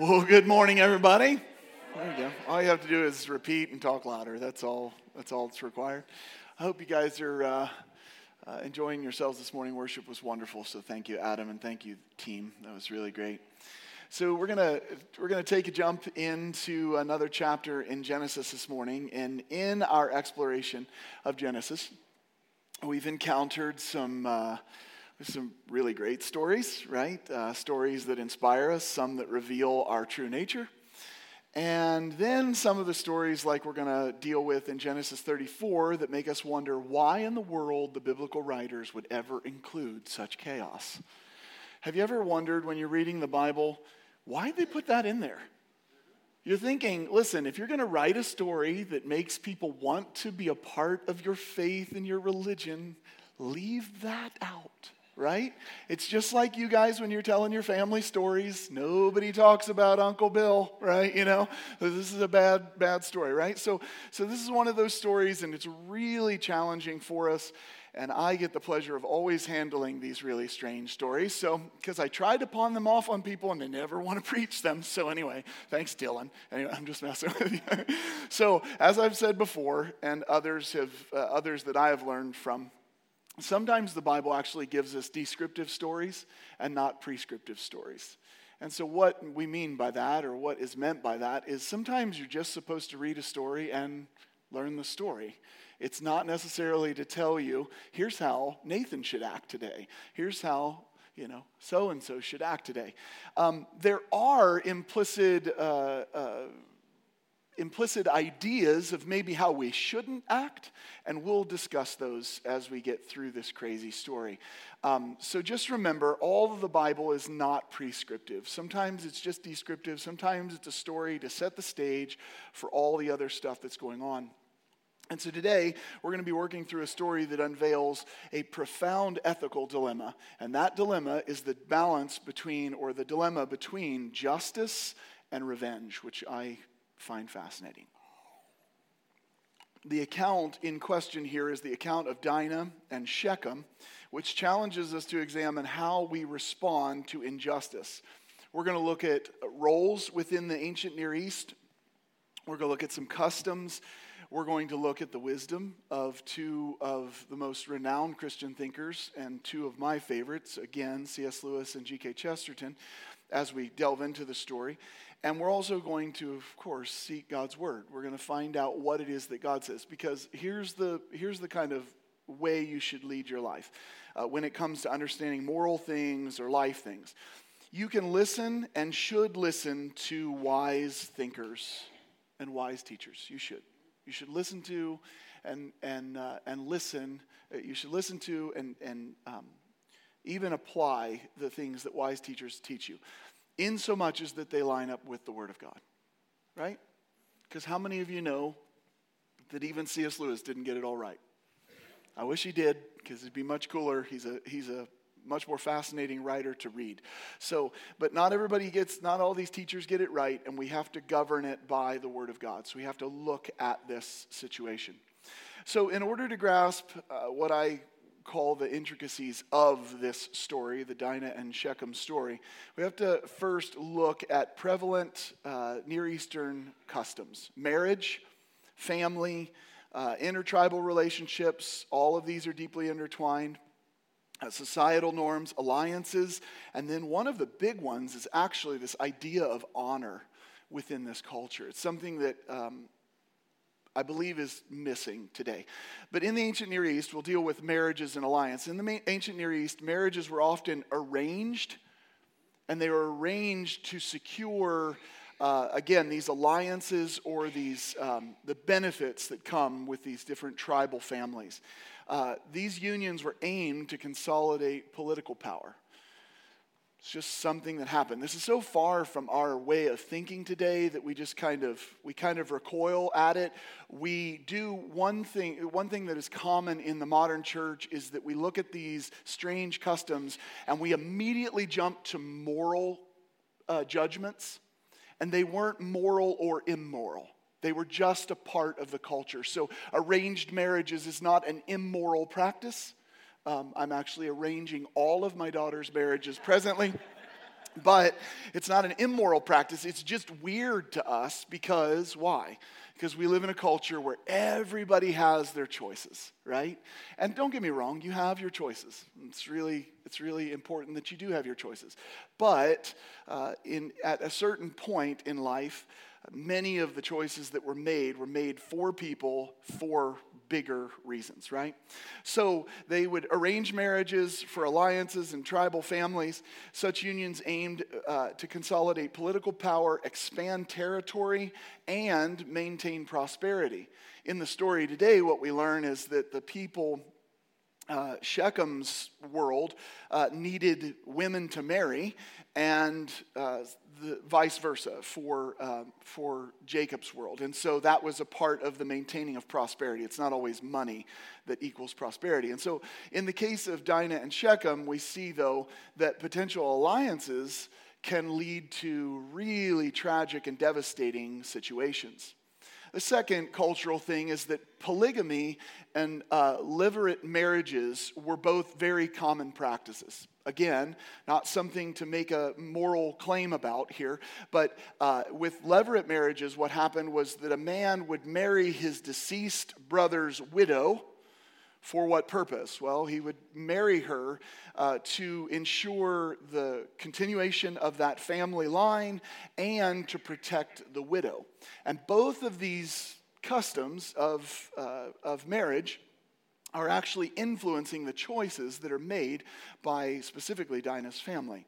Well, good morning, everybody. There you go. All you have to do is repeat and talk louder. That's all. That's all that's required. I hope you guys are uh, uh, enjoying yourselves this morning. Worship was wonderful, so thank you, Adam, and thank you, team. That was really great. So we're gonna we're gonna take a jump into another chapter in Genesis this morning, and in our exploration of Genesis, we've encountered some. Uh, some really great stories, right? Uh, stories that inspire us, some that reveal our true nature. And then some of the stories, like we're going to deal with in Genesis 34, that make us wonder why in the world the biblical writers would ever include such chaos. Have you ever wondered when you're reading the Bible, why did they put that in there? You're thinking, listen, if you're going to write a story that makes people want to be a part of your faith and your religion, leave that out right? It's just like you guys when you're telling your family stories. Nobody talks about Uncle Bill, right? You know, this is a bad, bad story, right? So, so this is one of those stories, and it's really challenging for us. And I get the pleasure of always handling these really strange stories. So, because I try to pawn them off on people and they never want to preach them. So, anyway, thanks, Dylan. Anyway, I'm just messing with you. so, as I've said before, and others have, uh, others that I have learned from Sometimes the Bible actually gives us descriptive stories and not prescriptive stories. And so, what we mean by that, or what is meant by that, is sometimes you're just supposed to read a story and learn the story. It's not necessarily to tell you, here's how Nathan should act today. Here's how, you know, so and so should act today. Um, there are implicit. Uh, uh, implicit ideas of maybe how we shouldn't act, and we'll discuss those as we get through this crazy story. Um, so just remember, all of the Bible is not prescriptive. Sometimes it's just descriptive, sometimes it's a story to set the stage for all the other stuff that's going on. And so today, we're going to be working through a story that unveils a profound ethical dilemma. And that dilemma is the balance between, or the dilemma between justice and revenge, which I find fascinating. The account in question here is the account of Dinah and Shechem, which challenges us to examine how we respond to injustice. We're going to look at roles within the ancient Near East. We're going to look at some customs. We're going to look at the wisdom of two of the most renowned Christian thinkers and two of my favorites, again, C.S. Lewis and G.K. Chesterton, as we delve into the story. And we're also going to, of course, seek God's word. We're going to find out what it is that God says. Because here's the, here's the kind of way you should lead your life uh, when it comes to understanding moral things or life things. You can listen and should listen to wise thinkers and wise teachers. You should. You should listen to and, and, uh, and listen. Uh, you should listen to and, and um, even apply the things that wise teachers teach you in so much as that they line up with the Word of God, right? Because how many of you know that even C.S. Lewis didn't get it all right? I wish he did, because it'd be much cooler. He's a, he's a much more fascinating writer to read. So, but not everybody gets, not all these teachers get it right, and we have to govern it by the Word of God. So we have to look at this situation. So, in order to grasp uh, what I call the intricacies of this story, the Dinah and Shechem story, we have to first look at prevalent uh, Near Eastern customs marriage, family, uh, intertribal relationships, all of these are deeply intertwined. Uh, societal norms, alliances, and then one of the big ones is actually this idea of honor within this culture. It's something that um, I believe is missing today. But in the ancient Near East, we'll deal with marriages and alliance. In the ancient Near East, marriages were often arranged, and they were arranged to secure, uh, again, these alliances or these um, the benefits that come with these different tribal families. Uh, these unions were aimed to consolidate political power. It's just something that happened. This is so far from our way of thinking today that we just kind of we kind of recoil at it. We do one thing one thing that is common in the modern church is that we look at these strange customs and we immediately jump to moral uh, judgments, and they weren't moral or immoral. They were just a part of the culture. So arranged marriages is not an immoral practice. Um, I'm actually arranging all of my daughter's marriages presently. But it's not an immoral practice. It's just weird to us because why? Because we live in a culture where everybody has their choices, right? And don't get me wrong, you have your choices. It's really, it's really important that you do have your choices. But uh, in, at a certain point in life, many of the choices that were made were made for people for bigger reasons, right? So they would arrange marriages for alliances and tribal families. Such unions aimed uh, to consolidate political power, expand territory, and maintain prosperity. In the story today, what we learn is that the people uh, Shechem's world uh, needed women to marry, and uh, the vice versa for, uh, for Jacob's world. And so that was a part of the maintaining of prosperity. It's not always money that equals prosperity. And so in the case of Dinah and Shechem, we see, though, that potential alliances can lead to really tragic and devastating situations. The second cultural thing is that polygamy and uh, marriages were both very common practices. Again, not something to make a moral claim about here, but uh, with levirate marriages, what happened was that a man would marry his deceased brother's widow for what purpose? Well, he would marry her uh, to ensure the continuation of that family line and to protect the widow. And both of these customs of, uh, of marriage are actually influencing the choices that are made by specifically Dinah's family.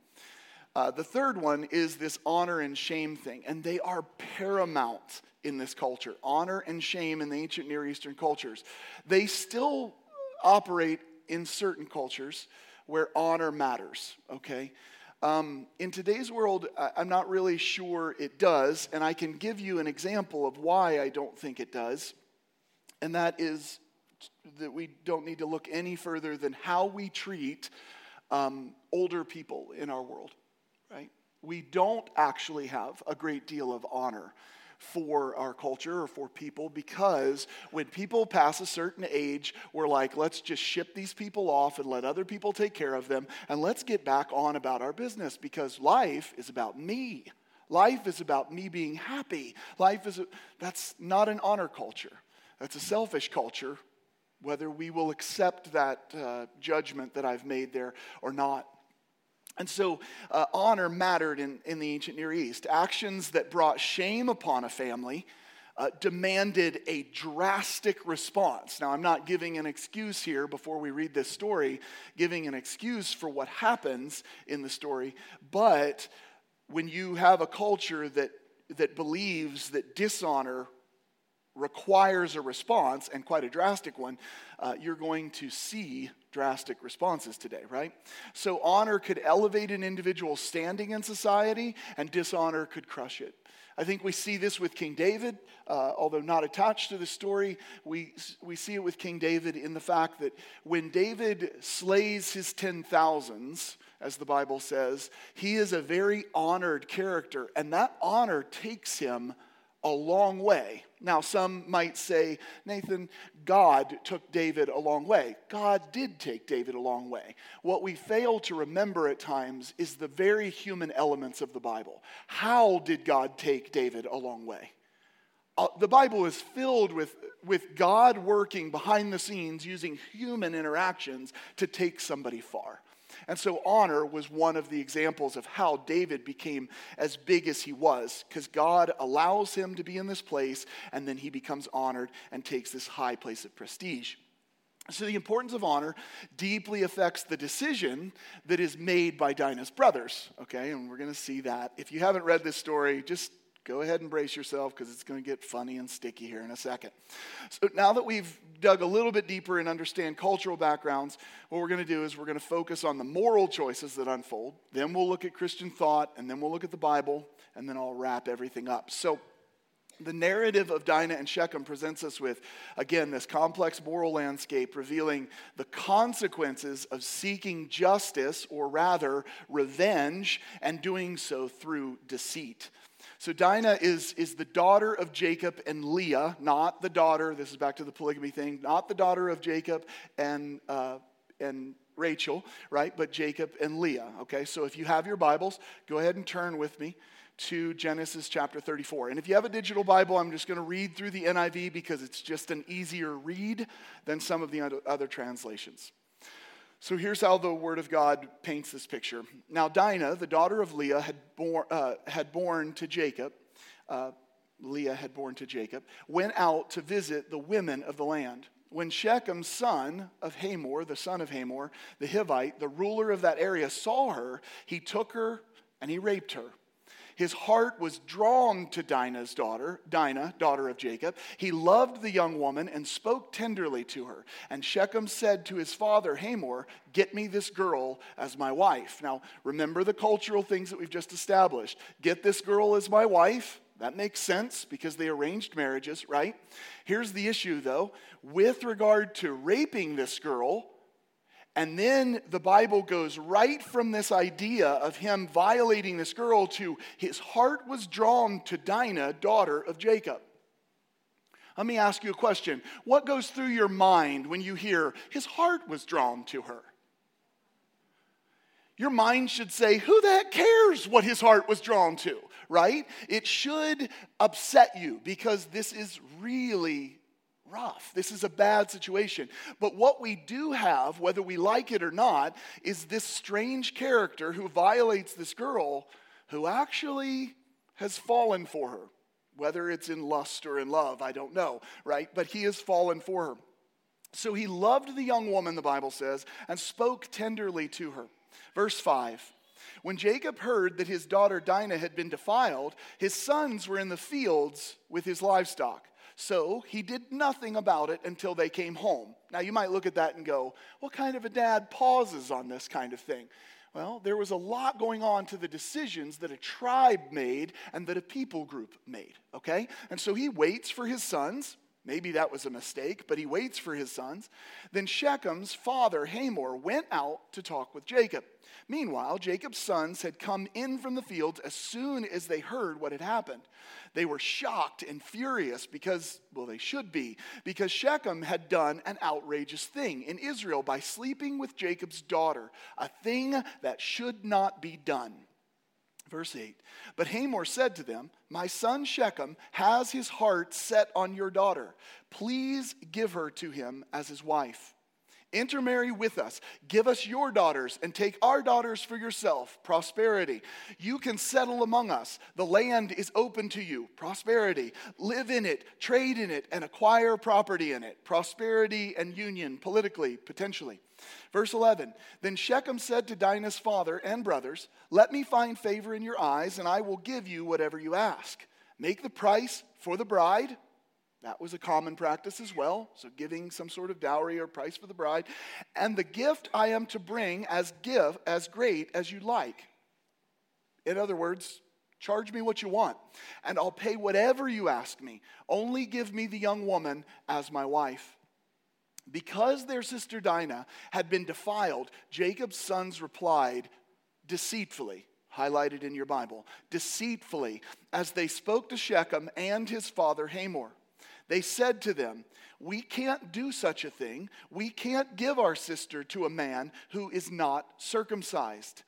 Uh, the third one is this honor and shame thing, and they are paramount in this culture. Honor and shame in the ancient Near Eastern cultures. They still operate in certain cultures where honor matters, okay? Um, in today's world, I'm not really sure it does, and I can give you an example of why I don't think it does, and that is that we don't need to look any further than how we treat um, older people in our world, right? We don't actually have a great deal of honor for our culture or for people because when people pass a certain age, we're like, let's just ship these people off and let other people take care of them and let's get back on about our business because life is about me. Life is about me being happy. Life is, a, that's not an honor culture. That's a selfish culture, whether we will accept that uh, judgment that I've made there or not. And so, uh, honor mattered in, in the ancient Near East. Actions that brought shame upon a family uh, demanded a drastic response. Now, I'm not giving an excuse here before we read this story, giving an excuse for what happens in the story, but when you have a culture that, that believes that dishonor requires a response, and quite a drastic one, uh, you're going to see drastic responses today, right? So, honor could elevate an individual's standing in society, and dishonor could crush it. I think we see this with King David, uh, although not attached to the story. We, we see it with King David in the fact that when David slays his ten thousands, as the Bible says, he is a very honored character, and that honor takes him a long way. Now, some might say, Nathan, God took David a long way. God did take David a long way. What we fail to remember at times is the very human elements of the Bible. How did God take David a long way? Uh, the Bible is filled with, with God working behind the scenes using human interactions to take somebody far. And so, honor was one of the examples of how David became as big as he was, because God allows him to be in this place, and then he becomes honored and takes this high place of prestige. So, the importance of honor deeply affects the decision that is made by Dinah's brothers, okay? And we're going to see that. If you haven't read this story, just go ahead and brace yourself because it's going to get funny and sticky here in a second. So, now that we've dug a little bit deeper and understand cultural backgrounds, what we're going to do is we're going to focus on the moral choices that unfold. Then we'll look at Christian thought, and then we'll look at the Bible, and then I'll wrap everything up. So, the narrative of Dinah and Shechem presents us with, again, this complex moral landscape revealing the consequences of seeking justice, or rather, revenge, and doing so through deceit. So Dinah is, is the daughter of Jacob and Leah, not the daughter, this is back to the polygamy thing, not the daughter of Jacob and, uh, and Rachel, right? But Jacob and Leah, okay? So if you have your Bibles, go ahead and turn with me to Genesis chapter 34. And if you have a digital Bible, I'm just going to read through the NIV because it's just an easier read than some of the other translations. So here's how the Word of God paints this picture. Now, Dinah, the daughter of Leah, had, born, uh, had born to Jacob. Uh, Leah had born to Jacob, went out to visit the women of the land. When Shechem's son of Hamor, the son of Hamor, the Hivite, the ruler of that area, saw her, he took her and he raped her. His heart was drawn to Dinah's daughter, Dinah, daughter of Jacob. He loved the young woman and spoke tenderly to her. And Shechem said to his father Hamor, Get me this girl as my wife. Now, remember the cultural things that we've just established. Get this girl as my wife. That makes sense because they arranged marriages, right? Here's the issue though. With regard to raping this girl, and then the Bible goes right from this idea of him violating this girl to his heart was drawn to Dinah, daughter of Jacob. Let me ask you a question. What goes through your mind when you hear his heart was drawn to her? Your mind should say, Who the heck cares what his heart was drawn to? right? It should upset you because this is really rough. This is a bad situation. But what we do have, whether we like it or not, is this strange character who violates this girl who actually has fallen for her. Whether it's in lust or in love, I don't know, right? But he has fallen for her. So he loved the young woman, the Bible says, and spoke tenderly to her. Verse 5 when Jacob heard that his daughter Dinah had been defiled, his sons were in the fields with his livestock. So he did nothing about it until they came home. Now you might look at that and go, what kind of a dad pauses on this kind of thing? Well, there was a lot going on to the decisions that a tribe made and that a people group made, okay? And so he waits for his sons. Maybe that was a mistake, but he waits for his sons. Then Shechem's father, Hamor, went out to talk with Jacob. Meanwhile, Jacob's sons had come in from the fields as soon as they heard what had happened. They were shocked and furious because, well, they should be, because Shechem had done an outrageous thing in Israel by sleeping with Jacob's daughter, a thing that should not be done. Verse 8 But Hamor said to them, My son Shechem has his heart set on your daughter. Please give her to him as his wife. Intermarry with us. Give us your daughters and take our daughters for yourself. Prosperity. You can settle among us. The land is open to you. Prosperity. Live in it, trade in it, and acquire property in it. Prosperity and union, politically, potentially. Verse 11 Then Shechem said to Dinah's father and brothers, Let me find favor in your eyes, and I will give you whatever you ask. Make the price for the bride that was a common practice as well, so giving some sort of dowry or price for the bride. And the gift I am to bring as give as great as you like. In other words, charge me what you want, and I'll pay whatever you ask me. Only give me the young woman as my wife. Because their sister Dinah had been defiled, Jacob's sons replied deceitfully highlighted in your Bible, deceitfully, as they spoke to Shechem and his father Hamor. They said to them, We can't do such a thing. We can't give our sister to a man who is not circumcised.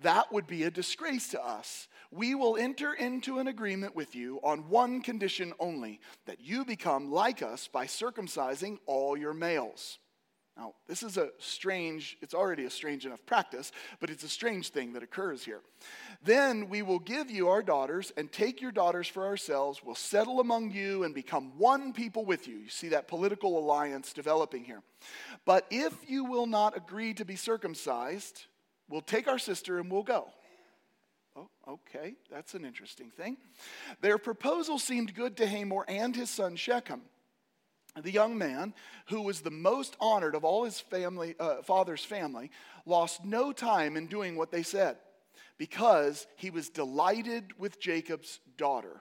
That would be a disgrace to us. We will enter into an agreement with you on one condition only that you become like us by circumcising all your males. Now, this is a strange, it's already a strange enough practice, but it's a strange thing that occurs here. Then we will give you our daughters and take your daughters for ourselves. We'll settle among you and become one people with you. You see that political alliance developing here. But if you will not agree to be circumcised, we'll take our sister and we'll go. Oh, okay, that's an interesting thing. Their proposal seemed good to Hamor and his son Shechem the young man, who was the most honored of all his family, uh, father's family, lost no time in doing what they said because he was delighted with Jacob's daughter.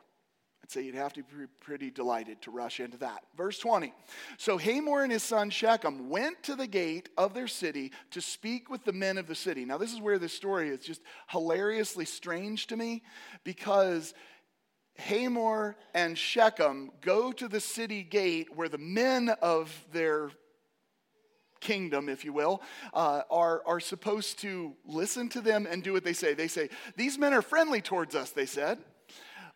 I'd say you'd have to be pretty delighted to rush into that. Verse 20. So Hamor and his son Shechem went to the gate of their city to speak with the men of the city. Now, this is where this story is just hilariously strange to me because Hamor and Shechem go to the city gate where the men of their kingdom, if you will, uh, are, are supposed to listen to them and do what they say. They say, These men are friendly towards us, they said.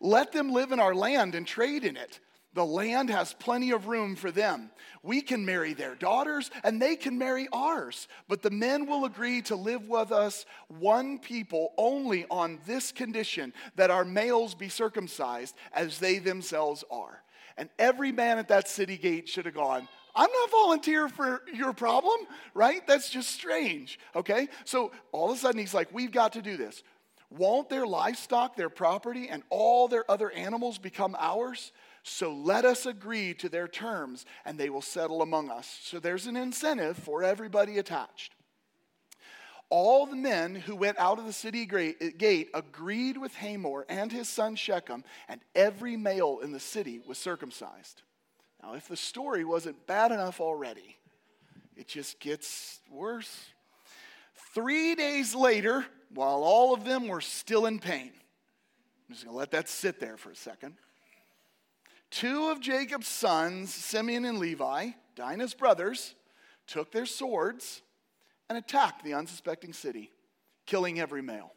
Let them live in our land and trade in it. The land has plenty of room for them. We can marry their daughters and they can marry ours. But the men will agree to live with us, one people, only on this condition that our males be circumcised as they themselves are. And every man at that city gate should have gone, I'm not volunteering for your problem, right? That's just strange, okay? So all of a sudden he's like, We've got to do this. Won't their livestock, their property, and all their other animals become ours? So let us agree to their terms, and they will settle among us. So there's an incentive for everybody attached. All the men who went out of the city gate agreed with Hamor and his son Shechem, and every male in the city was circumcised. Now, if the story wasn't bad enough already, it just gets worse. Three days later, while all of them were still in pain, I'm just going to let that sit there for a second. Two of Jacob's sons, Simeon and Levi, Dinah's brothers, took their swords and attacked the unsuspecting city, killing every male.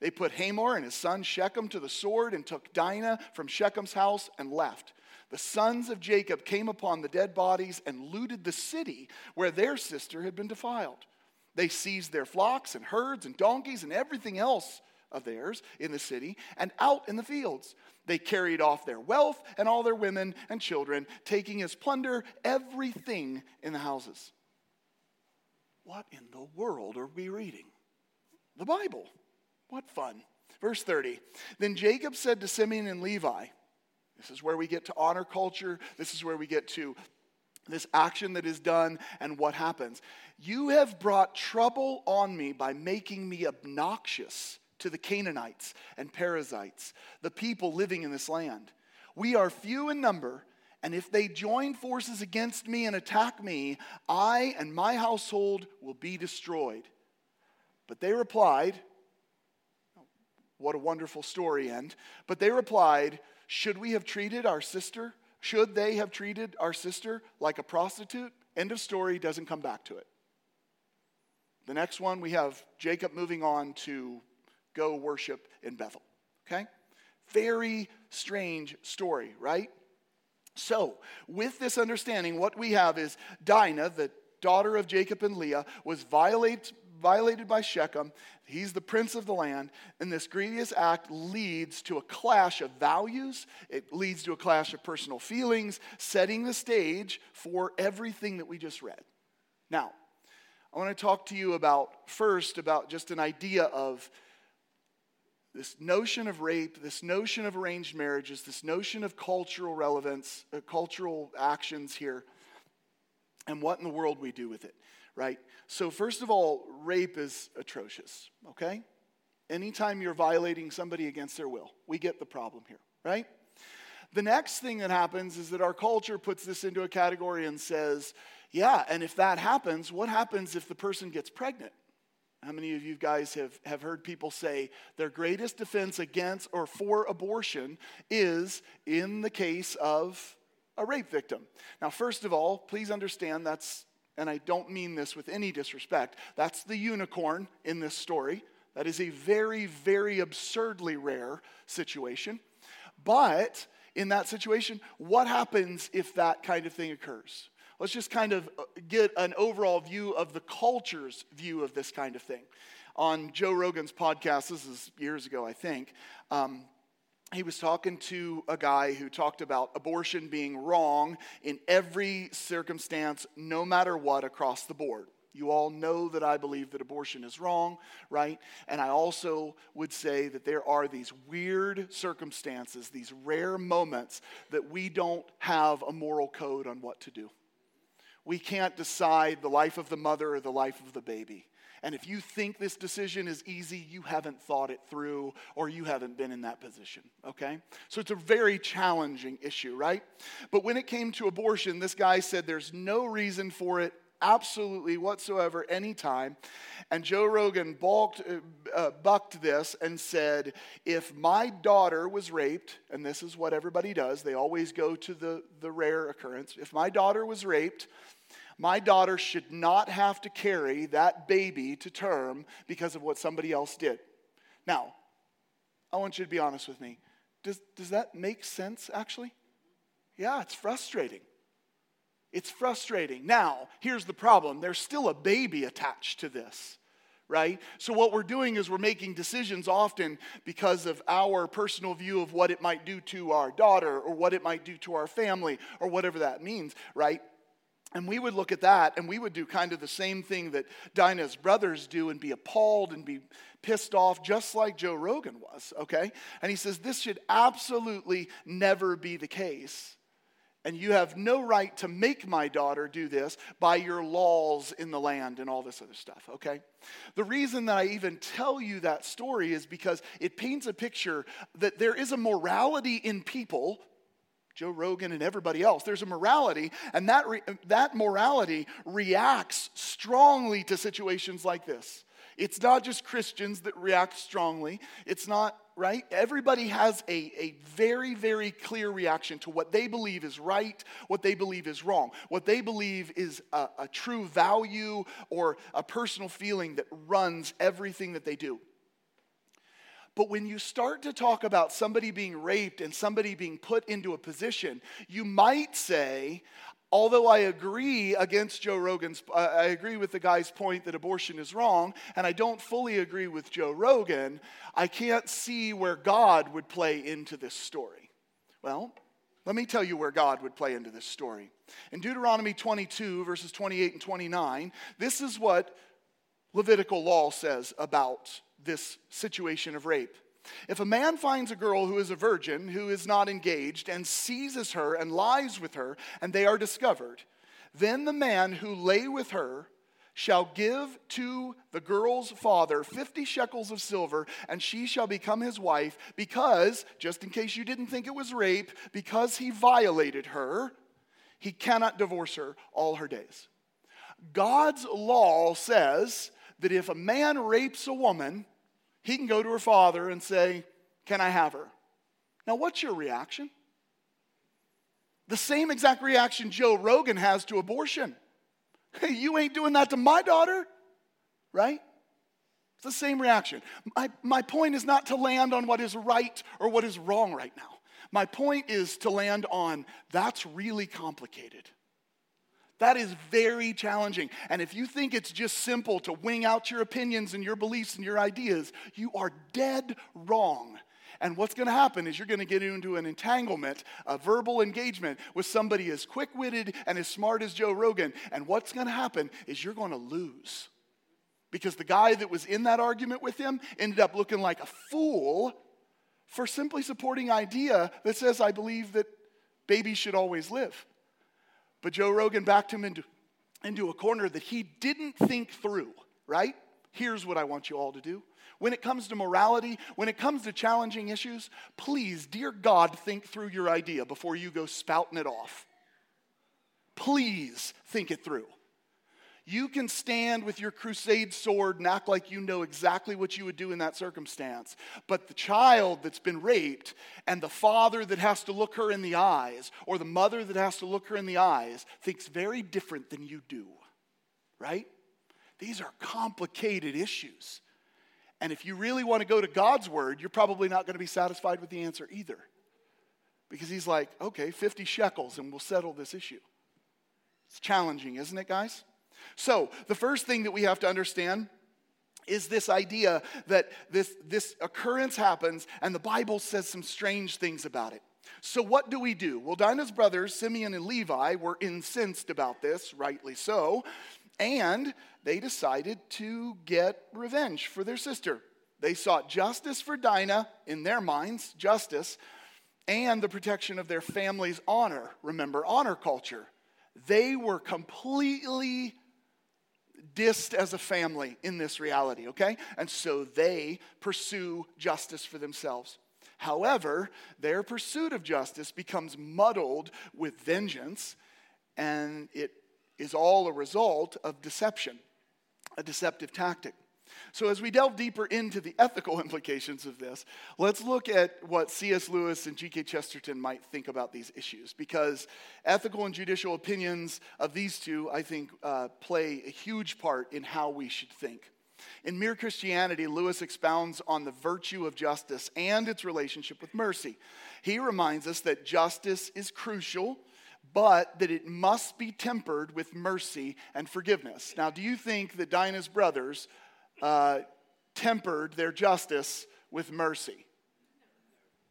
They put Hamor and his son Shechem to the sword and took Dinah from Shechem's house and left. The sons of Jacob came upon the dead bodies and looted the city where their sister had been defiled. They seized their flocks and herds and donkeys and everything else of theirs in the city and out in the fields. They carried off their wealth and all their women and children, taking as plunder everything in the houses. What in the world are we reading? The Bible. What fun. Verse 30. Then Jacob said to Simeon and Levi, This is where we get to honor culture. This is where we get to this action that is done and what happens. You have brought trouble on me by making me obnoxious to the Canaanites and Perizzites, the people living in this land. We are few in number, and if they join forces against me and attack me, I and my household will be destroyed. But they replied, oh, What a wonderful story end. But they replied, Should we have treated our sister? Should they have treated our sister like a prostitute? End of story, doesn't come back to it. The next one, we have Jacob moving on to go worship in Bethel. Okay? Very strange story, right? So, with this understanding, what we have is Dinah, the daughter of Jacob and Leah, was violate, violated by Shechem. He's the prince of the land. And this grievous act leads to a clash of values. It leads to a clash of personal feelings, setting the stage for everything that we just read. Now, I want to talk to you about first about just an idea of this notion of rape, this notion of arranged marriages, this notion of cultural relevance, uh, cultural actions here, and what in the world we do with it, right? So, first of all, rape is atrocious, okay? Anytime you're violating somebody against their will, we get the problem here, right? The next thing that happens is that our culture puts this into a category and says, yeah, and if that happens, what happens if the person gets pregnant? How many of you guys have, have heard people say their greatest defense against or for abortion is in the case of a rape victim? Now, first of all, please understand that's, and I don't mean this with any disrespect, that's the unicorn in this story. That is a very, very absurdly rare situation. But in that situation, what happens if that kind of thing occurs? Let's just kind of uh, get an overall view of the culture's view of this kind of thing. On Joe Rogan's podcast, this is years ago, I think, um, he was talking to a guy who talked about abortion being wrong in every circumstance, no matter what, across the board. You all know that I believe that abortion is wrong, right? And I also would say that there are these weird circumstances, these rare moments that we don't have a moral code on what to do we can't decide the life of the mother or the life of the baby. And if you think this decision is easy, you haven't thought it through or you haven't been in that position, okay? So it's a very challenging issue, right? But when it came to abortion, this guy said there's no reason for it absolutely whatsoever anytime. And Joe Rogan balked, uh, uh, bucked this and said, if my daughter was raped, and this is what everybody does, they always go to the, the rare occurrence. If my daughter was raped, My daughter should not have to carry that baby to term because of what somebody else did. Now, I want you to be honest with me. Does, does that make sense, actually? Yeah, it's frustrating. It's frustrating. Now, here's the problem there's still a baby attached to this right? So, what we're doing is we're making decisions often because of our personal view of what it might do to our daughter or what it might do to our family or whatever that means, right? And we would look at that and we would do kind of the same thing that Dinah's brothers do and be appalled and be pissed off, just like Joe Rogan was, okay? And he says, This should absolutely never be the case. And you have no right to make my daughter do this by your laws in the land and all this other stuff, okay? The reason that I even tell you that story is because it paints a picture that there is a morality in people, Joe Rogan and everybody else. There's a morality, and that, re- that morality reacts strongly to situations like this. It's not just Christians that react strongly. It's not, right? Everybody has a, a very, very clear reaction to what they believe is right, what they believe is wrong, what they believe is a, a true value or a personal feeling that runs everything that they do. But when you start to talk about somebody being raped and somebody being put into a position, you might say, although I agree against Joe Rogan's, uh, I agree with the guy's point that abortion is wrong, and I don't fully agree with Joe Rogan, I can't see where God would play into this story. Well, let me tell you where God would play into this story. In Deuteronomy 22, verses 28 and 29, this is what Levitical law says about this situation of rape. If a man finds a girl who is a virgin, who is not engaged, and seizes her and lies with her, and they are discovered, then the man who lay with her shall give to the girl's father 50 shekels of silver, and she shall become his wife, because, just in case you didn't think it was rape, because he violated her, he cannot divorce her all her days. God's law says that if a man rapes a woman, he can go to her father and say, Can I have her? Now, what's your reaction? The same exact reaction Joe Rogan has to abortion. Hey, you ain't doing that to my daughter, right? It's the same reaction. My, my point is not to land on what is right or what is wrong right now. My point is to land on that's really complicated. That is very challenging. And if you think it's just simple to wing out your opinions and your beliefs and your ideas, you are dead wrong. And what's going to happen is you're going to get into an entanglement, a verbal engagement with somebody as quick witted and as smart as Joe Rogan. And what's going to happen is you're going to lose. Because the guy that was in that argument with him ended up looking like a fool for simply supporting idea that says, I believe that babies should always live. But Joe Rogan backed him into, into a corner that he didn't think through, right? Here's what I want you all to do. When it comes to morality, when it comes to challenging issues, please, dear God, think through your idea before you go spouting it off. Please think it through. You can stand with your crusade sword and act like you know exactly what you would do in that circumstance. But the child that's been raped and the father that has to look her in the eyes or the mother that has to look her in the eyes thinks very different than you do, right? These are complicated issues. And if you really want to go to God's word, you're probably not going to be satisfied with the answer either. Because he's like, okay, 50 shekels and we'll settle this issue. It's challenging, isn't it, guys? So, the first thing that we have to understand is this idea that this, this occurrence happens and the Bible says some strange things about it. So, what do we do? Well, Dinah's brothers, Simeon and Levi, were incensed about this, rightly so, and they decided to get revenge for their sister. They sought justice for Dinah, in their minds, justice, and the protection of their family's honor. Remember, honor culture. They were completely dissed as a family in this reality, okay? And so they pursue justice for themselves. However, their pursuit of justice becomes muddled with vengeance, and it is all a result of deception, a deceptive tactic. So, as we delve deeper into the ethical implications of this, let's look at what C.S. Lewis and G.K. Chesterton might think about these issues. Because ethical and judicial opinions of these two, I think, uh, play a huge part in how we should think. In Mere Christianity, Lewis expounds on the virtue of justice and its relationship with mercy. He reminds us that justice is crucial, but that it must be tempered with mercy and forgiveness. Now, do you think that Dinah's brothers uh, tempered their justice with mercy?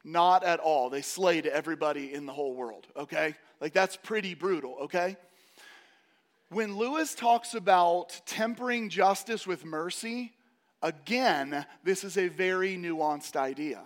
Not at all. They slayed everybody in the whole world, okay? Like, that's pretty brutal, okay? When Lewis talks about tempering justice with mercy, again, this is a very nuanced idea.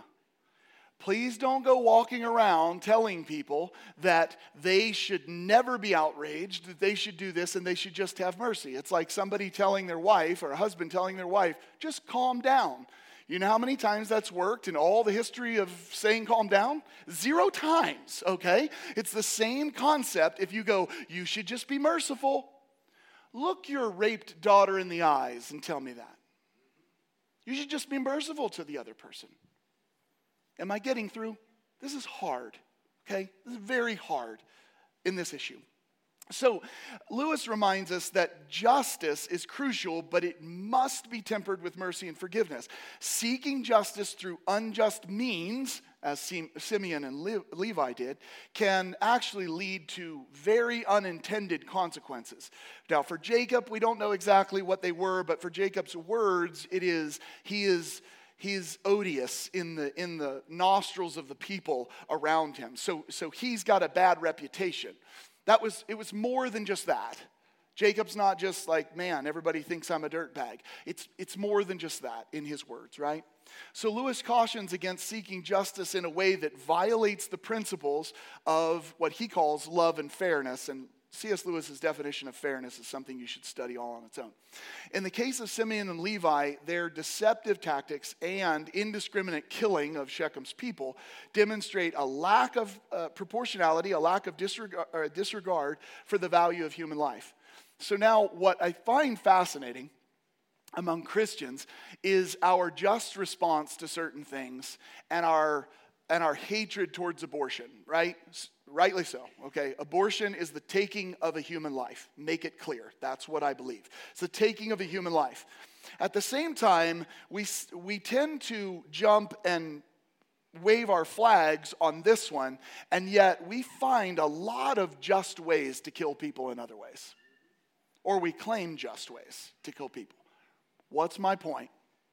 Please don't go walking around telling people that they should never be outraged, that they should do this and they should just have mercy. It's like somebody telling their wife or a husband telling their wife, just calm down. You know how many times that's worked in all the history of saying calm down? Zero times, okay? It's the same concept if you go, you should just be merciful. Look your raped daughter in the eyes and tell me that. You should just be merciful to the other person. Am I getting through? This is hard, okay? This is very hard in this issue. So, Lewis reminds us that justice is crucial, but it must be tempered with mercy and forgiveness. Seeking justice through unjust means, as Simeon and Levi did, can actually lead to very unintended consequences. Now, for Jacob, we don't know exactly what they were, but for Jacob's words, it is, he is he's odious in the, in the nostrils of the people around him. So, so he's got a bad reputation. That was, it was more than just that. Jacob's not just like, man, everybody thinks I'm a dirtbag. It's, it's more than just that in his words, right? So Lewis cautions against seeking justice in a way that violates the principles of what he calls love and fairness. And C.S. Lewis's definition of fairness is something you should study all on its own. In the case of Simeon and Levi, their deceptive tactics and indiscriminate killing of Shechem's people demonstrate a lack of uh, proportionality, a lack of disregard, uh, disregard for the value of human life. So, now what I find fascinating among Christians is our just response to certain things and our and our hatred towards abortion, right? Rightly so, okay? Abortion is the taking of a human life. Make it clear. That's what I believe. It's the taking of a human life. At the same time, we, we tend to jump and wave our flags on this one, and yet we find a lot of just ways to kill people in other ways. Or we claim just ways to kill people. What's my point?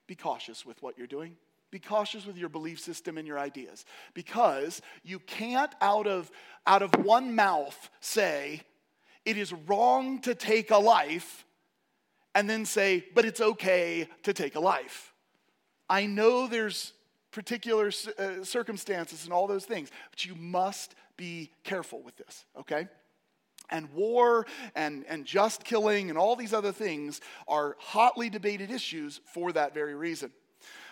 Be cautious with what you're doing. Be cautious with your belief system and your ideas because you can't, out of, out of one mouth, say it is wrong to take a life and then say, but it's okay to take a life. I know there's particular uh, circumstances and all those things, but you must be careful with this, okay? And war and, and just killing and all these other things are hotly debated issues for that very reason.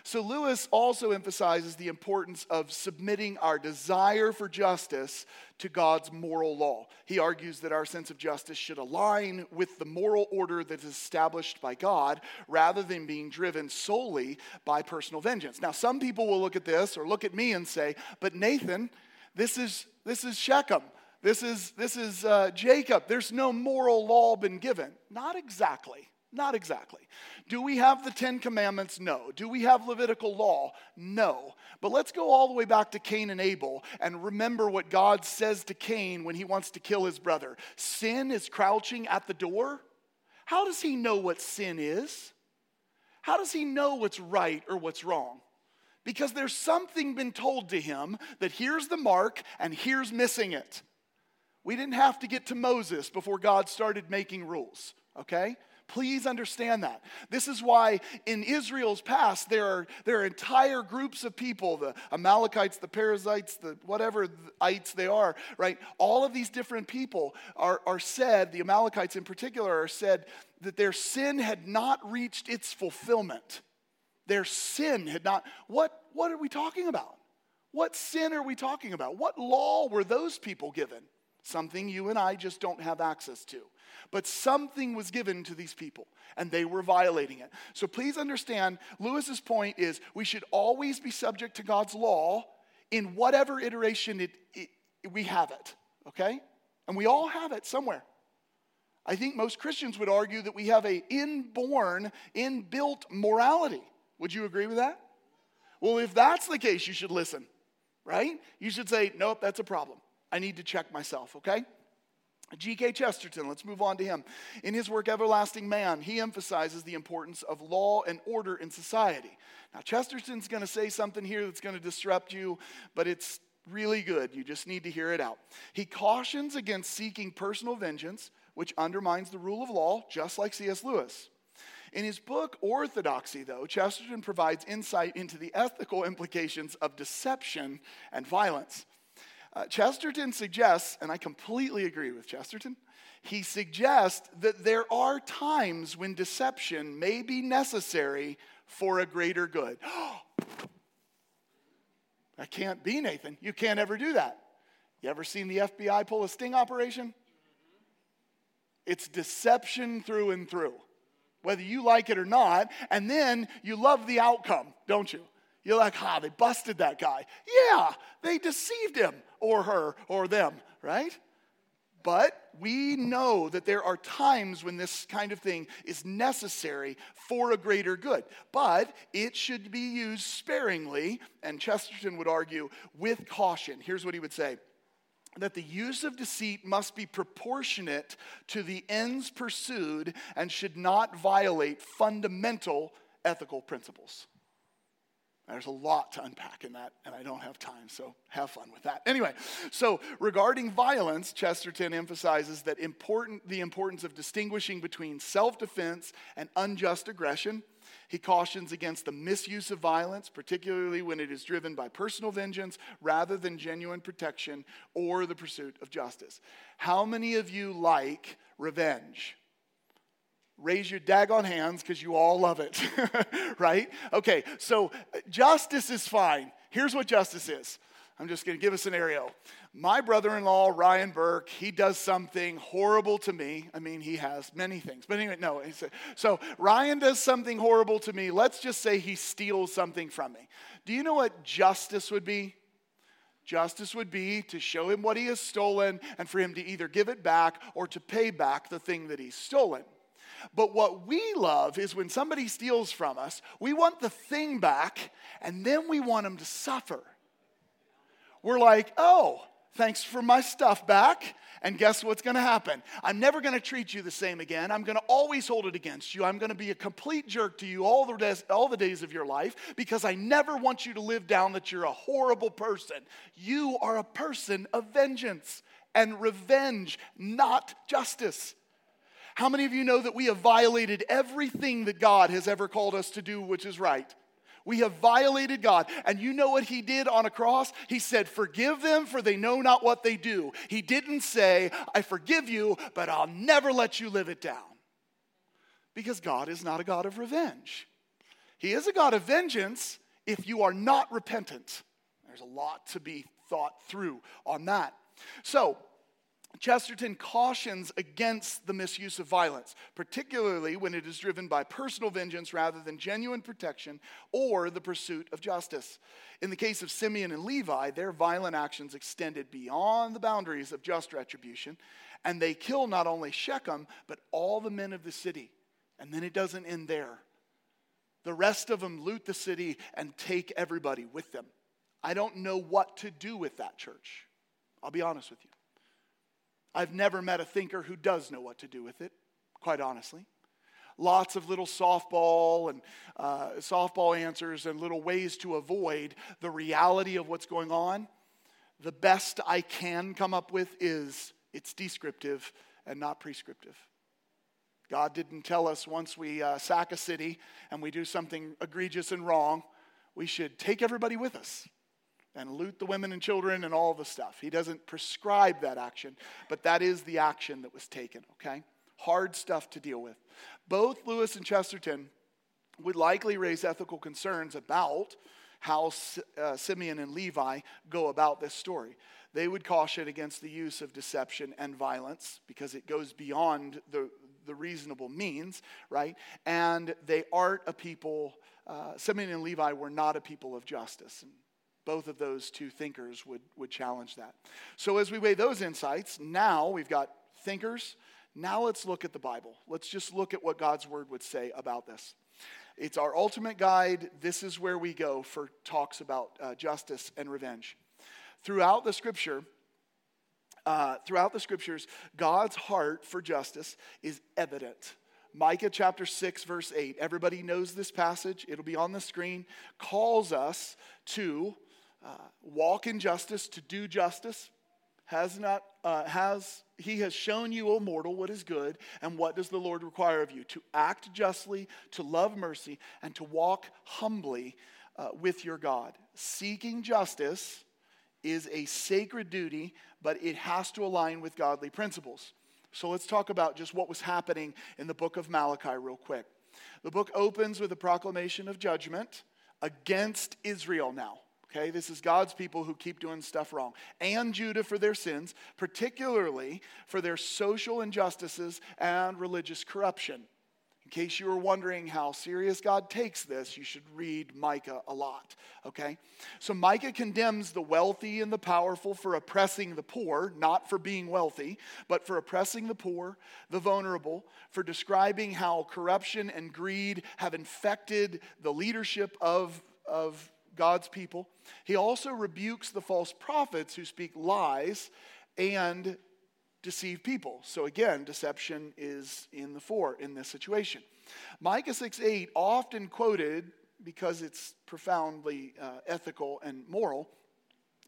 So, Lewis also emphasizes the importance of submitting our desire for justice to God's moral law. He argues that our sense of justice should align with the moral order that is established by God rather than being driven solely by personal vengeance. Now, some people will look at this or look at me and say, but Nathan, this is, this is Shechem. This is, this is uh, Jacob. There's no moral law been given. Not exactly. Not exactly. Do we have the Ten Commandments? No. Do we have Levitical law? No. But let's go all the way back to Cain and Abel and remember what God says to Cain when he wants to kill his brother. Sin is crouching at the door. How does he know what sin is? How does he know what's right or what's wrong? Because there's something been told to him that here's the mark and here's missing it. We didn't have to get to Moses before God started making rules, okay? Please understand that. This is why in Israel's past, there are, there are entire groups of people the Amalekites, the Perizzites, the whatever ites they are, right? All of these different people are, are said, the Amalekites in particular, are said that their sin had not reached its fulfillment. Their sin had not. What, what are we talking about? What sin are we talking about? What law were those people given? Something you and I just don't have access to. But something was given to these people, and they were violating it. So please understand, Lewis's point is we should always be subject to God's law in whatever iteration it, it, we have it, okay? And we all have it somewhere. I think most Christians would argue that we have a inborn, inbuilt morality. Would you agree with that? Well, if that's the case, you should listen, right? You should say, nope, that's a problem. I need to check myself, okay? G.K. Chesterton, let's move on to him. In his work, Everlasting Man, he emphasizes the importance of law and order in society. Now, Chesterton's going to say something here that's going to disrupt you, but it's really good. You just need to hear it out. He cautions against seeking personal vengeance, which undermines the rule of law, just like C.S. Lewis. In his book, Orthodoxy, though, Chesterton provides insight into the ethical implications of deception and violence. Uh, Chesterton suggests, and I completely agree with Chesterton, he suggests that there are times when deception may be necessary for a greater good. that can't be, Nathan. You can't ever do that. You ever seen the FBI pull a sting operation? It's deception through and through, whether you like it or not. And then you love the outcome, don't you? You're like, ah, they busted that guy. Yeah, they deceived him or her or them, right? But we know that there are times when this kind of thing is necessary for a greater good. But it should be used sparingly, and Chesterton would argue with caution. Here's what he would say that the use of deceit must be proportionate to the ends pursued and should not violate fundamental ethical principles. There's a lot to unpack in that, and I don't have time, so have fun with that. Anyway, so regarding violence, Chesterton emphasizes that important, the importance of distinguishing between self defense and unjust aggression. He cautions against the misuse of violence, particularly when it is driven by personal vengeance rather than genuine protection or the pursuit of justice. How many of you like revenge? Raise your daggone hands because you all love it, right? Okay, so uh, justice is fine. Here's what justice is. I'm just going to give a scenario. My brother in law, Ryan Burke, he does something horrible to me. I mean, he has many things. But anyway, no. So Ryan does something horrible to me. Let's just say he steals something from me. Do you know what justice would be? Justice would be to show him what he has stolen and for him to either give it back or to pay back the thing that he's stolen. But what we love is when somebody steals from us, we want the thing back and then we want them to suffer. We're like, oh, thanks for my stuff back. And guess what's going to happen? I'm never going to treat you the same again. I'm going to always hold it against you. I'm going to be a complete jerk to you all the, days, all the days of your life because I never want you to live down that you're a horrible person. You are a person of vengeance and revenge, not justice. How many of you know that we have violated everything that God has ever called us to do, which is right? We have violated God. And you know what he did on a cross? He said, Forgive them, for they know not what they do. He didn't say, I forgive you, but I'll never let you live it down. Because God is not a God of revenge. He is a God of vengeance if you are not repentant. There's a lot to be thought through on that. So, Chesterton cautions against the misuse of violence, particularly when it is driven by personal vengeance rather than genuine protection or the pursuit of justice. In the case of Simeon and Levi, their violent actions extended beyond the boundaries of just retribution, and they kill not only Shechem, but all the men of the city. And then it doesn't end there. The rest of them loot the city and take everybody with them. I don't know what to do with that church. I'll be honest with you. I've never met a thinker who does know what to do with it, quite honestly. Lots of little softball and uh, softball answers and little ways to avoid the reality of what's going on. The best I can come up with is it's descriptive and not prescriptive. God didn't tell us once we uh, sack a city and we do something egregious and wrong, we should take everybody with us and loot the women and children and all the stuff. He doesn't prescribe that action, but that is the action that was taken, okay? Hard stuff to deal with. Both Lewis and Chesterton would likely raise ethical concerns about how uh, Simeon and Levi go about this story. They would caution against the use of deception and violence because it goes beyond the, the reasonable means, right? And they aren't a people, uh, Simeon and Levi were not a people of justice. And both of those two thinkers would, would challenge that. So as we weigh those insights, now we've got thinkers. Now let's look at the Bible. Let's just look at what God's word would say about this. It's our ultimate guide. This is where we go for talks about uh, justice and revenge. Throughout the scripture, uh, throughout the scriptures, God's heart for justice is evident. Micah chapter 6, verse 8. Everybody knows this passage, it'll be on the screen. Calls us to uh, walk in justice, to do justice. Has not, uh, has, he has shown you, O mortal, what is good, and what does the Lord require of you? To act justly, to love mercy, and to walk humbly uh, with your God. Seeking justice is a sacred duty, but it has to align with godly principles. So let's talk about just what was happening in the book of Malachi, real quick. The book opens with a proclamation of judgment against Israel now. Okay, this is God's people who keep doing stuff wrong, and Judah for their sins, particularly for their social injustices and religious corruption. In case you were wondering how serious God takes this, you should read Micah a lot, okay? So Micah condemns the wealthy and the powerful for oppressing the poor, not for being wealthy, but for oppressing the poor, the vulnerable, for describing how corruption and greed have infected the leadership of, of God's people. He also rebukes the false prophets who speak lies and deceive people. So again, deception is in the fore in this situation. Micah 6 8, often quoted because it's profoundly uh, ethical and moral,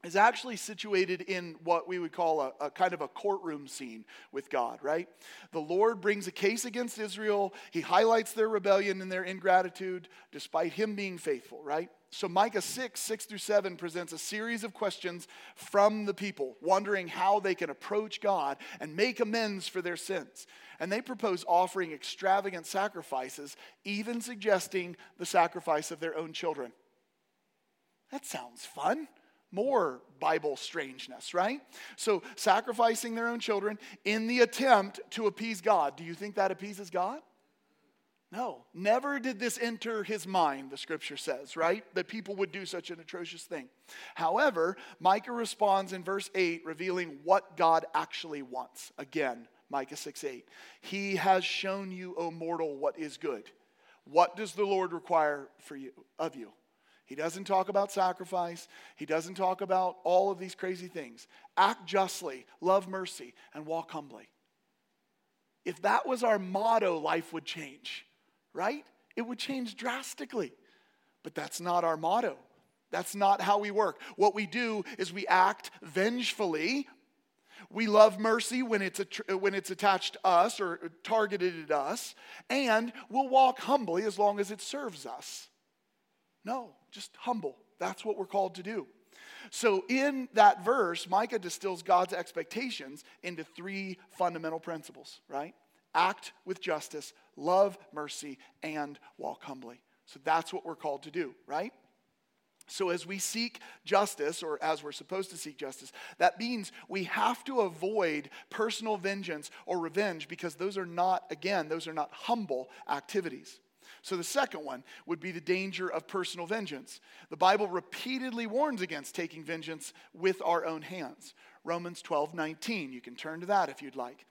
is actually situated in what we would call a, a, kind of a courtroom scene with God, right? The Lord brings a case against Israel. He highlights their rebellion and their ingratitude despite him being faithful, right? So, Micah 6, 6 through 7 presents a series of questions from the people, wondering how they can approach God and make amends for their sins. And they propose offering extravagant sacrifices, even suggesting the sacrifice of their own children. That sounds fun. More Bible strangeness, right? So, sacrificing their own children in the attempt to appease God. Do you think that appeases God? No, never did this enter his mind, the scripture says, right? That people would do such an atrocious thing. However, Micah responds in verse 8, revealing what God actually wants. Again, Micah 6 8. He has shown you, O mortal, what is good. What does the Lord require for you, of you? He doesn't talk about sacrifice. He doesn't talk about all of these crazy things. Act justly, love mercy, and walk humbly. If that was our motto, life would change right? It would change drastically. But that's not our motto. That's not how we work. What we do is we act vengefully. We love mercy when it's, when it's attached to us or targeted at us. And we'll walk humbly as long as it serves us. No, just humble. That's what we're called to do. So, in that verse, Micah distills God's expectations into three fundamental principles, right? act with justice, love mercy, and walk humbly. So that's what we're called to do, right? So, as we seek justice, or as we're supposed to seek justice, that means we have to avoid personal vengeance or revenge because those are not, again, those are not humble activities. So, the second one would be the danger of personal vengeance. The Bible repeatedly warns against taking vengeance with our own hands. Romans 12 19. You can turn to that if you'd like.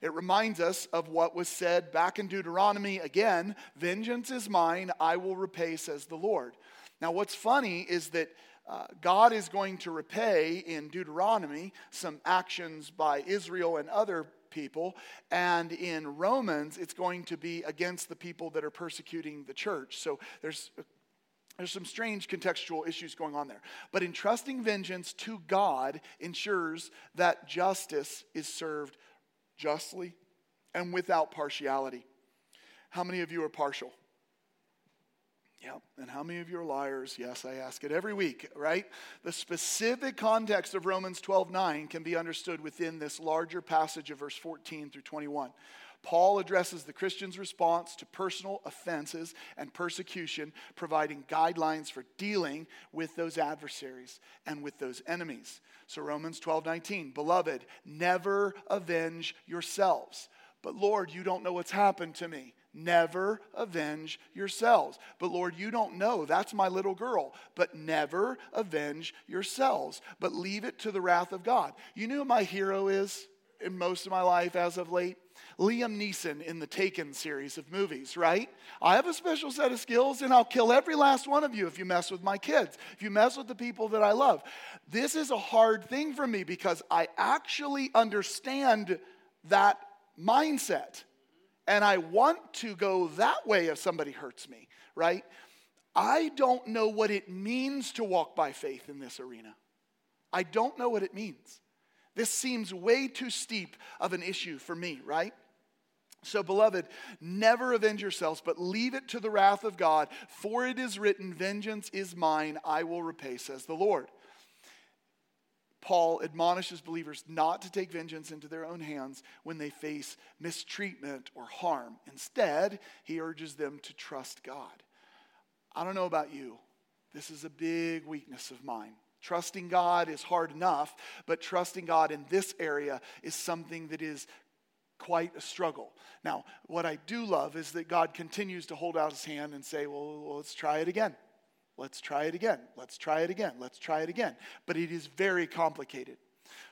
It reminds us of what was said back in Deuteronomy again Vengeance is mine, I will repay, says the Lord. Now, what's funny is that uh, God is going to repay in Deuteronomy some actions by Israel and other people. And in Romans, it's going to be against the people that are persecuting the church. So there's there's some strange contextual issues going on there. But entrusting vengeance to God ensures that justice is served justly and without partiality. How many of you are partial? Yeah. And how many of you are liars? Yes, I ask it every week, right? The specific context of Romans 12 9 can be understood within this larger passage of verse 14 through 21. Paul addresses the Christian's response to personal offenses and persecution, providing guidelines for dealing with those adversaries and with those enemies. So, Romans 12 19, beloved, never avenge yourselves. But Lord, you don't know what's happened to me. Never avenge yourselves. But Lord, you don't know. That's my little girl. But never avenge yourselves. But leave it to the wrath of God. You know who my hero is in most of my life as of late? Liam Neeson in the Taken series of movies, right? I have a special set of skills and I'll kill every last one of you if you mess with my kids, if you mess with the people that I love. This is a hard thing for me because I actually understand that mindset and I want to go that way if somebody hurts me, right? I don't know what it means to walk by faith in this arena. I don't know what it means. This seems way too steep of an issue for me, right? So, beloved, never avenge yourselves, but leave it to the wrath of God, for it is written, Vengeance is mine, I will repay, says the Lord. Paul admonishes believers not to take vengeance into their own hands when they face mistreatment or harm. Instead, he urges them to trust God. I don't know about you, this is a big weakness of mine. Trusting God is hard enough, but trusting God in this area is something that is quite a struggle. Now, what I do love is that God continues to hold out his hand and say, well, let's try it again. Let's try it again. Let's try it again. Let's try it again. But it is very complicated.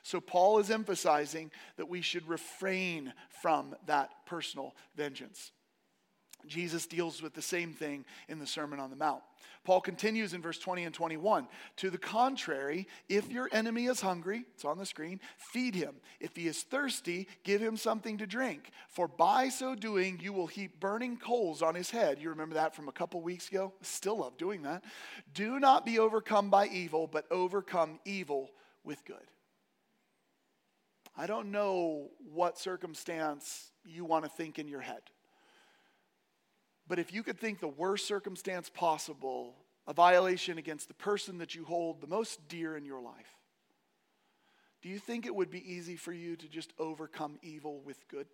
So, Paul is emphasizing that we should refrain from that personal vengeance. Jesus deals with the same thing in the Sermon on the Mount. Paul continues in verse 20 and 21. To the contrary, if your enemy is hungry, it's on the screen, feed him. If he is thirsty, give him something to drink. For by so doing, you will heap burning coals on his head. You remember that from a couple weeks ago? Still love doing that. Do not be overcome by evil, but overcome evil with good. I don't know what circumstance you want to think in your head. But if you could think the worst circumstance possible, a violation against the person that you hold the most dear in your life, do you think it would be easy for you to just overcome evil with good?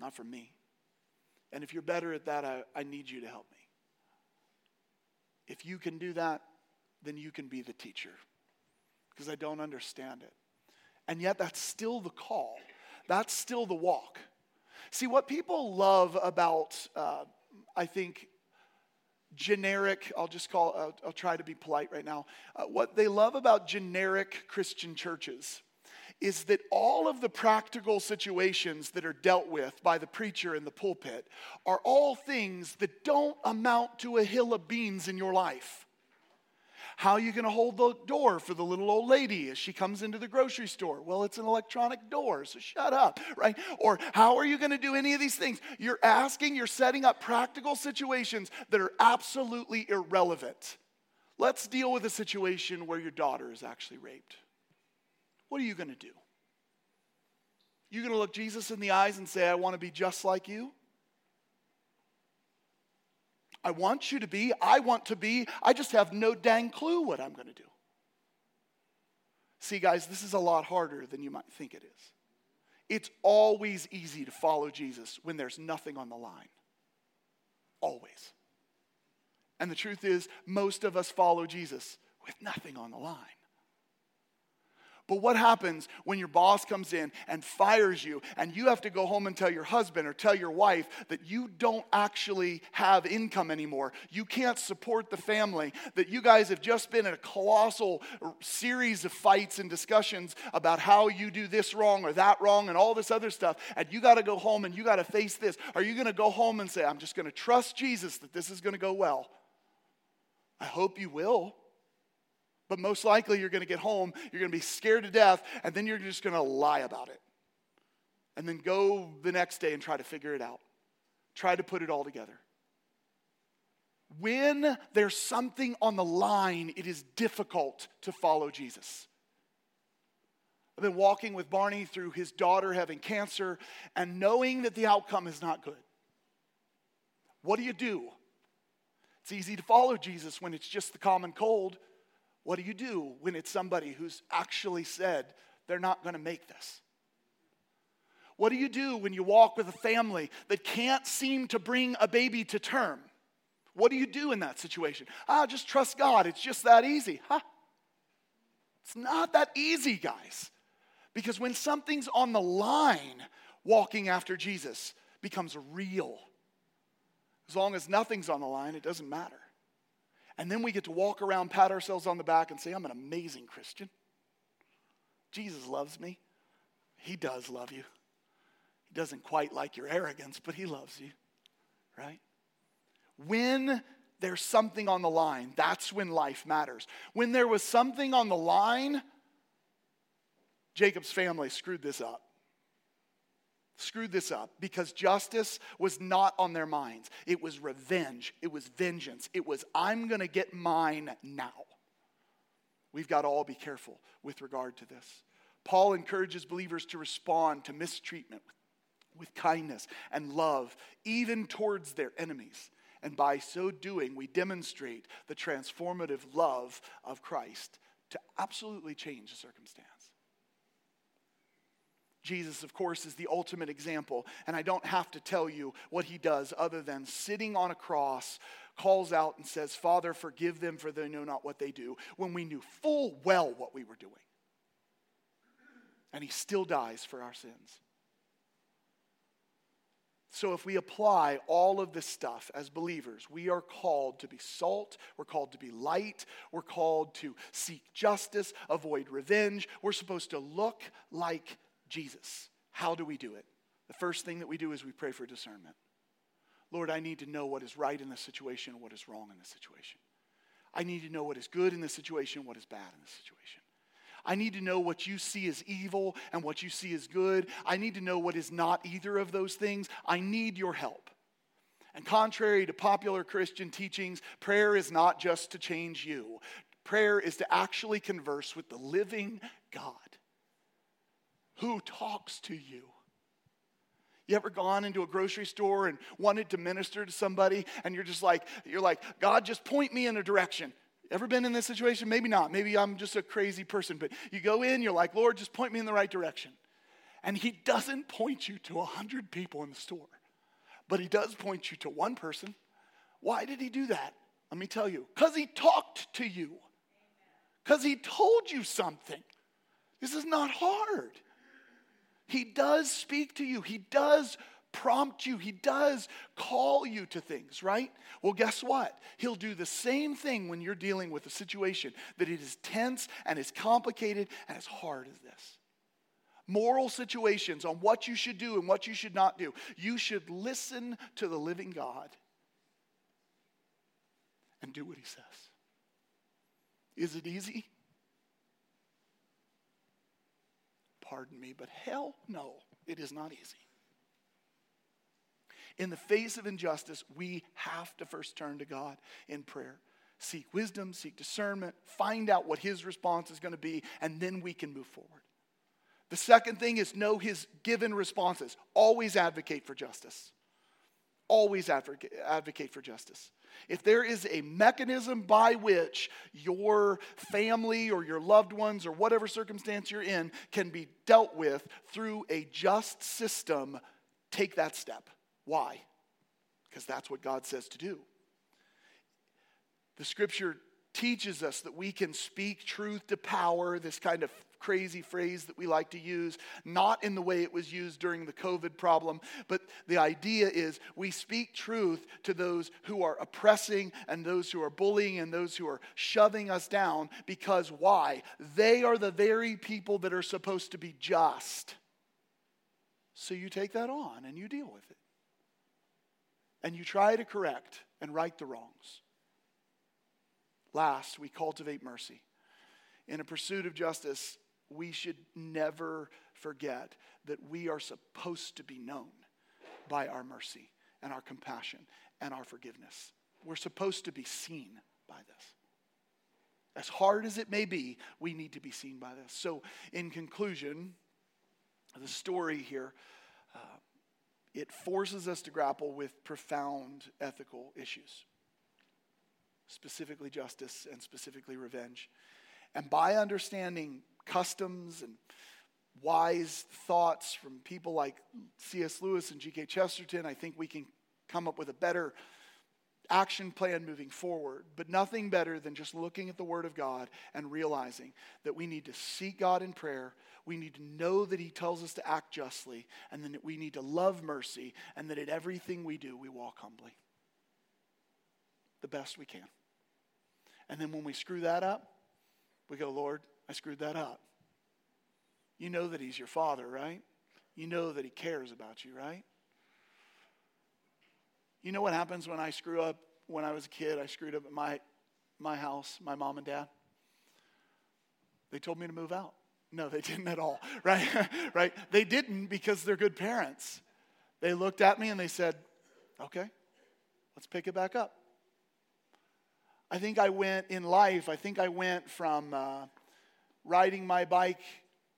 Not for me. And if you're better at that, I, I need you to help me. If you can do that, then you can be the teacher because I don't understand it. And yet, that's still the call, that's still the walk. See, what people love about, uh, I think, generic, I'll just call, I'll, I'll try to be polite right now. Uh, what they love about generic Christian churches is that all of the practical situations that are dealt with by the preacher in the pulpit are all things that don't amount to a hill of beans in your life. How are you going to hold the door for the little old lady as she comes into the grocery store? Well, it's an electronic door, so shut up, right? Or how are you going to do any of these things? You're asking, you're setting up practical situations that are absolutely irrelevant. Let's deal with a situation where your daughter is actually raped. What are you going to do? You're going to look Jesus in the eyes and say, I want to be just like you? I want you to be. I want to be. I just have no dang clue what I'm going to do. See, guys, this is a lot harder than you might think it is. It's always easy to follow Jesus when there's nothing on the line. Always. And the truth is, most of us follow Jesus with nothing on the line. But what happens when your boss comes in and fires you and you have to go home and tell your husband or tell your wife that you don't actually have income anymore? You can't support the family, that you guys have just been in a colossal series of fights and discussions about how you do this wrong or that wrong and all this other stuff, and you got to go home and you got to face this. Are you going to go home and say, I'm just going to trust Jesus that this is going to go well? I hope you will. But most likely, you're going to get home, you're going to be scared to death, and then you're just going to lie about it. And then go the next day and try to figure it out. Try to put it all together. When there's something on the line, it is difficult to follow Jesus. I've been walking with Barney through his daughter having cancer and knowing that the outcome is not good. What do you do? It's easy to follow Jesus when it's just the common cold. What do you do when it's somebody who's actually said they're not going to make this? What do you do when you walk with a family that can't seem to bring a baby to term? What do you do in that situation? Ah, just trust God. It's just that easy. Huh? It's not that easy, guys. Because when something's on the line, walking after Jesus becomes real. As long as nothing's on the line, it doesn't matter. And then we get to walk around, pat ourselves on the back, and say, I'm an amazing Christian. Jesus loves me. He does love you. He doesn't quite like your arrogance, but He loves you, right? When there's something on the line, that's when life matters. When there was something on the line, Jacob's family screwed this up. Screwed this up because justice was not on their minds. It was revenge. It was vengeance. It was, I'm going to get mine now. We've got to all be careful with regard to this. Paul encourages believers to respond to mistreatment with kindness and love, even towards their enemies. And by so doing, we demonstrate the transformative love of Christ to absolutely change the circumstance. Jesus, of course, is the ultimate example, and I don't have to tell you what he does other than sitting on a cross, calls out and says, Father, forgive them, for they know not what they do, when we knew full well what we were doing. And he still dies for our sins. So, if we apply all of this stuff as believers, we are called to be salt, we're called to be light, we're called to seek justice, avoid revenge. We're supposed to look like Jesus. How do we do it? The first thing that we do is we pray for discernment. Lord, I need to know what is right in this situation and what is wrong in this situation. I need to know what is good in this situation and what is bad in this situation. I need to know what you see as evil and what you see as good. I need to know what is not either of those things. I need your help. And contrary to popular Christian teachings, prayer is not just to change you, prayer is to actually converse with the living God who talks to you. You ever gone into a grocery store and wanted to minister to somebody and you're just like, you're like, God, just point me in a direction. Ever been in this situation? Maybe not. Maybe I'm just a crazy person, but you go in, you're like, Lord, just point me in the right direction. And He doesn't point you to a hundred people in the store, but He does point you to one person. Why did He do that? Let me tell you. Because He talked to you, because He told you something. This is not hard. He does speak to you, He does prompt you, He does call you to things, right? Well, guess what? He'll do the same thing when you're dealing with a situation that it is tense and as complicated and as hard as this. Moral situations on what you should do and what you should not do. You should listen to the living God and do what He says. Is it easy? Pardon me, but hell no, it is not easy. In the face of injustice, we have to first turn to God in prayer. Seek wisdom, seek discernment, find out what His response is going to be, and then we can move forward. The second thing is know His given responses. Always advocate for justice. Always advocate, for justice. If there is a mechanism by which your family or your loved ones or whatever circumstance you're in can be dealt with through a just system, take that step. Why? Because that's what God says to do. The scripture teaches us that we can speak truth to power, this kind of crazy phrase that we like to use, not in the way it was used during the COVID problem, but the idea is we speak truth to those who are oppressing and those who are bullying and those who are shoving us down because why? They are the very people that are supposed to be just. So you take that on and you deal with it and you try to correct and right the wrongs. Last, we cultivate mercy. In a pursuit of justice, we should never forget that we are supposed to be known by our mercy and our compassion and our forgiveness. We're supposed to be seen by this. As hard as it may be, we need to be seen by this. So, in conclusion, the story here uh, it forces us to grapple with profound ethical issues, specifically justice and specifically revenge. And by understanding customs and wise thoughts from people like C.S. Lewis and G.K. Chesterton, I think we can come up with a better action plan moving forward. But nothing better than just looking at the Word of God and realizing that we need to seek God in prayer. We need to know that He tells us to act justly, and then we need to love mercy, and that in everything we do, we walk humbly the best we can. And then when we screw that up, we go, Lord, I screwed that up. You know that He's your Father, right? You know that He cares about you, right? You know what happens when I screw up when I was a kid? I screwed up at my, my house, my mom and dad. They told me to move out. No, they didn't at all, right? right? They didn't because they're good parents. They looked at me and they said, okay, let's pick it back up. I think I went in life, I think I went from uh, riding my bike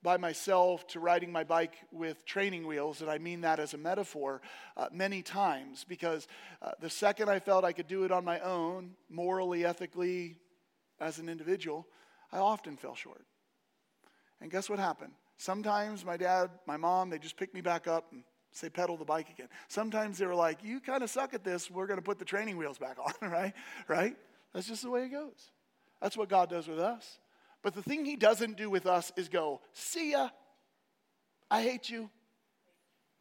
by myself to riding my bike with training wheels, and I mean that as a metaphor uh, many times because uh, the second I felt I could do it on my own, morally, ethically, as an individual, I often fell short. And guess what happened? Sometimes my dad, my mom, they just pick me back up and say, pedal the bike again. Sometimes they were like, you kind of suck at this, we're going to put the training wheels back on, right? Right? That's just the way it goes. That's what God does with us. But the thing He doesn't do with us is go, see ya. I hate you.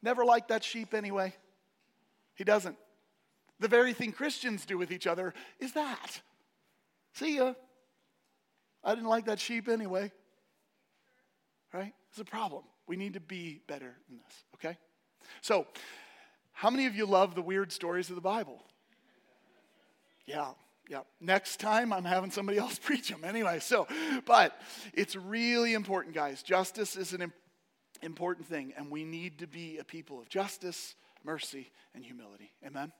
Never liked that sheep anyway. He doesn't. The very thing Christians do with each other is that. See ya. I didn't like that sheep anyway. Right? It's a problem. We need to be better than this, okay? So, how many of you love the weird stories of the Bible? Yeah. Yeah. Next time, I'm having somebody else preach them anyway. So, but it's really important, guys. Justice is an important thing, and we need to be a people of justice, mercy, and humility. Amen.